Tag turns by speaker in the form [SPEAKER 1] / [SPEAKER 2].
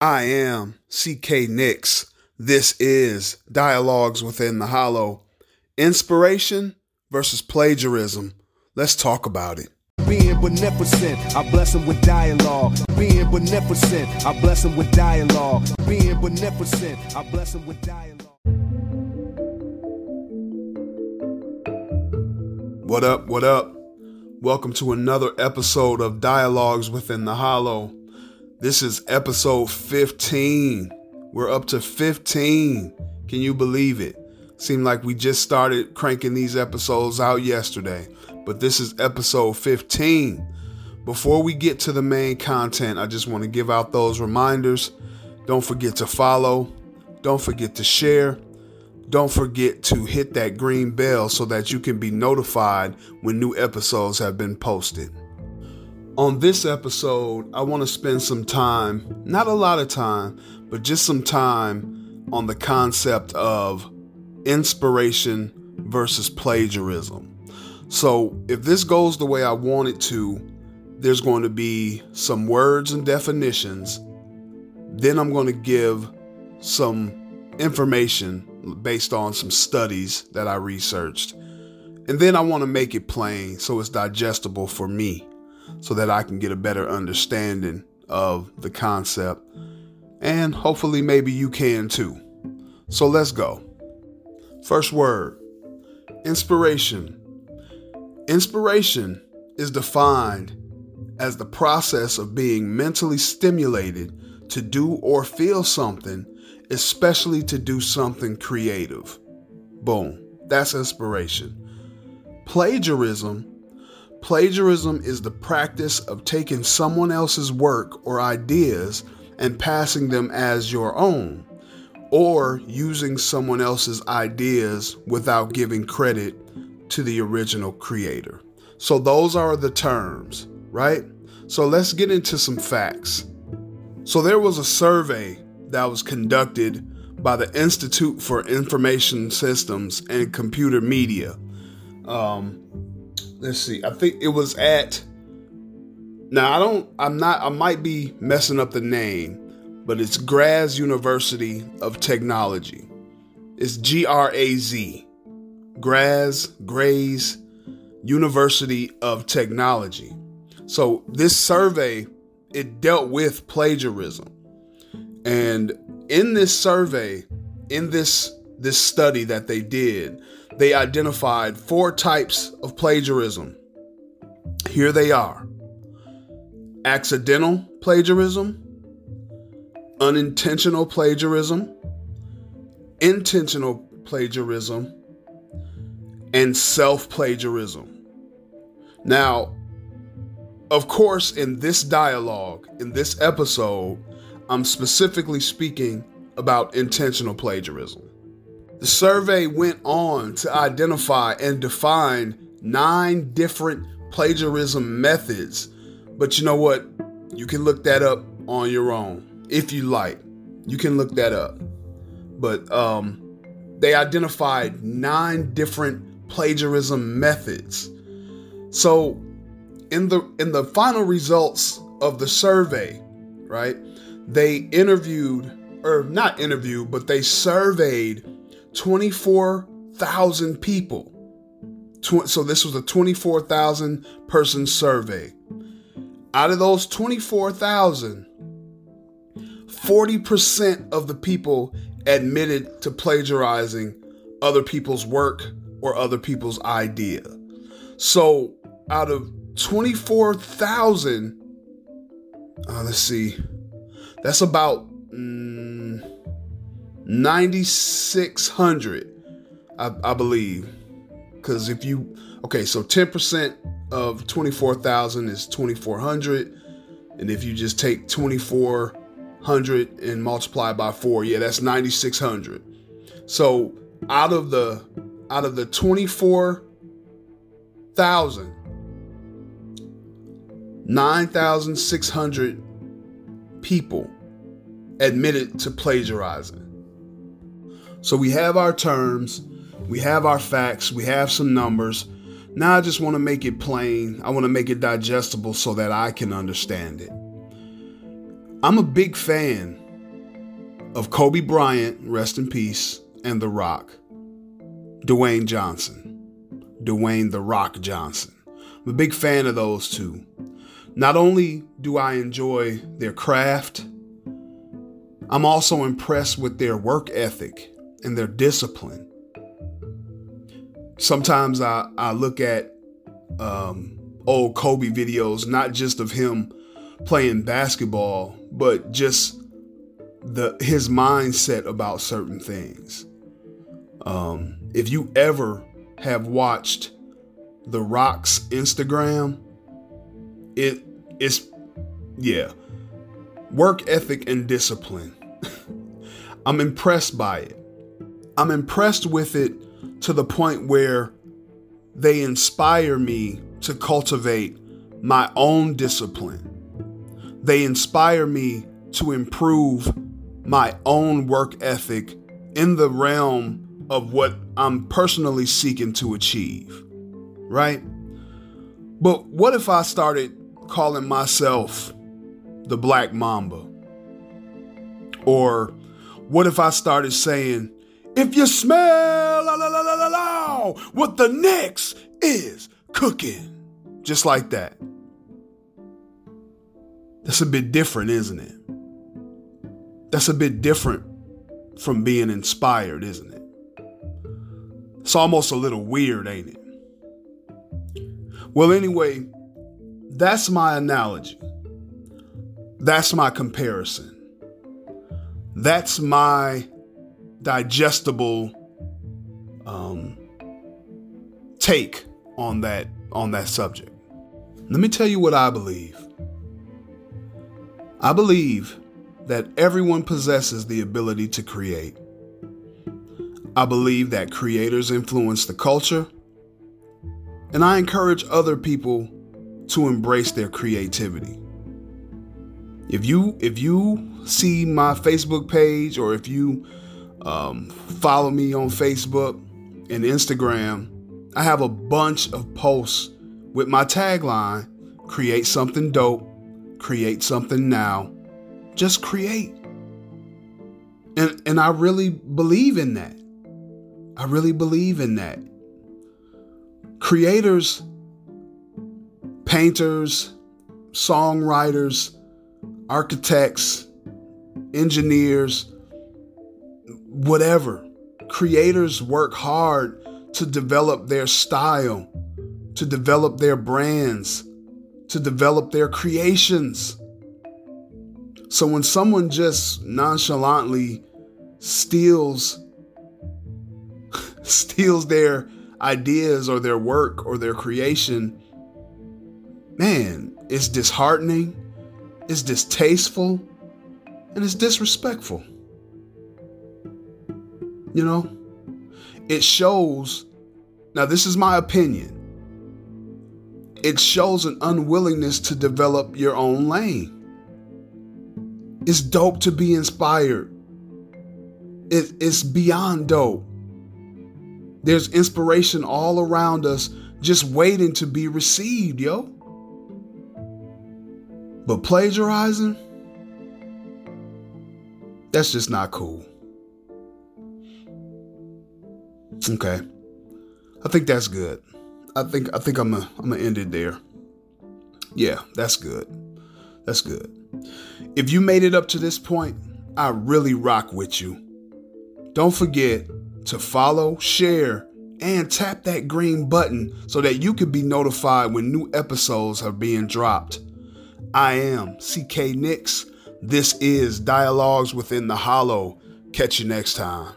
[SPEAKER 1] I am CK Nix. This is Dialogues Within the Hollow. Inspiration versus plagiarism. Let's talk about it.
[SPEAKER 2] Being beneficent, I bless him with dialogue. Being beneficent, I bless him with dialogue. Being beneficent, I bless him with dialogue.
[SPEAKER 1] What up? What up? Welcome to another episode of Dialogues Within the Hollow. This is episode 15. We're up to 15. Can you believe it? Seemed like we just started cranking these episodes out yesterday, but this is episode 15. Before we get to the main content, I just want to give out those reminders. Don't forget to follow, don't forget to share, don't forget to hit that green bell so that you can be notified when new episodes have been posted. On this episode, I want to spend some time, not a lot of time, but just some time on the concept of inspiration versus plagiarism. So, if this goes the way I want it to, there's going to be some words and definitions. Then I'm going to give some information based on some studies that I researched. And then I want to make it plain so it's digestible for me so that I can get a better understanding of the concept. And hopefully, maybe you can too. So let's go. First word inspiration. Inspiration is defined as the process of being mentally stimulated to do or feel something, especially to do something creative. Boom. That's inspiration. Plagiarism Plagiarism is the practice of taking someone else's work or ideas and passing them as your own, or using someone else's ideas without giving credit to the original creator. So, those are the terms, right? So, let's get into some facts. So, there was a survey that was conducted by the Institute for Information Systems and Computer Media. Um, let's see. I think it was at. Now I don't. I'm not. I might be messing up the name, but it's Graz University of Technology. It's G R A Z. Graz Graz University of Technology. So this survey it dealt with plagiarism, and in this survey, in this this study that they did, they identified four types of plagiarism. Here they are accidental plagiarism, unintentional plagiarism, intentional plagiarism, and self plagiarism. Now, of course, in this dialogue, in this episode, I'm specifically speaking about intentional plagiarism. The survey went on to identify and define nine different plagiarism methods. But you know what? You can look that up on your own if you like. You can look that up. But um, they identified nine different plagiarism methods. So in the in the final results of the survey, right? They interviewed or not interviewed, but they surveyed 24,000 people. So this was a 24,000 person survey. Out of those 24,000, 40% of the people admitted to plagiarizing other people's work or other people's idea. So out of 24,000, uh, let's see, that's about. Mm, 9,600, I, I believe. Because if you, okay, so 10% of 24,000 is 2,400. And if you just take 2,400 and multiply by four, yeah, that's 9,600. So out of the, out of the 24,000, 9,600 people admitted to plagiarizing. So we have our terms, we have our facts, we have some numbers. Now I just want to make it plain. I want to make it digestible so that I can understand it. I'm a big fan of Kobe Bryant, rest in peace, and The Rock, Dwayne Johnson. Dwayne The Rock Johnson. I'm a big fan of those two. Not only do I enjoy their craft, I'm also impressed with their work ethic and their discipline. Sometimes I, I look at um, old Kobe videos, not just of him playing basketball, but just the his mindset about certain things. Um, if you ever have watched The Rock's Instagram, it it is yeah, work ethic and discipline. I'm impressed by it. I'm impressed with it to the point where they inspire me to cultivate my own discipline. They inspire me to improve my own work ethic in the realm of what I'm personally seeking to achieve. Right? But what if I started calling myself the Black Mamba? Or what if I started saying, if you smell la, la, la, what the Nix is cooking? Just like that. That's a bit different, isn't it? That's a bit different from being inspired, isn't it? It's almost a little weird, ain't it? Well, anyway, that's my analogy. That's my comparison. That's my digestible um, take on that on that subject. Let me tell you what I believe. I believe that everyone possesses the ability to create. I believe that creators influence the culture, and I encourage other people to embrace their creativity. If you if you see my Facebook page or if you um, follow me on Facebook and Instagram, I have a bunch of posts with my tagline: "Create something dope, create something now, just create." And and I really believe in that. I really believe in that. Creators, painters, songwriters, architects, engineers, whatever. Creators work hard to develop their style, to develop their brands, to develop their creations. So when someone just nonchalantly steals steals their ideas or their work or their creation, man, it's disheartening it's distasteful, and it's disrespectful. You know, it shows, now, this is my opinion. It shows an unwillingness to develop your own lane. It's dope to be inspired. It, it's beyond dope. There's inspiration all around us just waiting to be received, yo. But plagiarizing, that's just not cool. Okay. I think that's good. I think I think I'm a, I'm gonna end it there. Yeah, that's good. That's good. If you made it up to this point, I really rock with you. Don't forget to follow, share, and tap that green button so that you can be notified when new episodes are being dropped. I am CK Nix. This is Dialogues Within the Hollow. Catch you next time.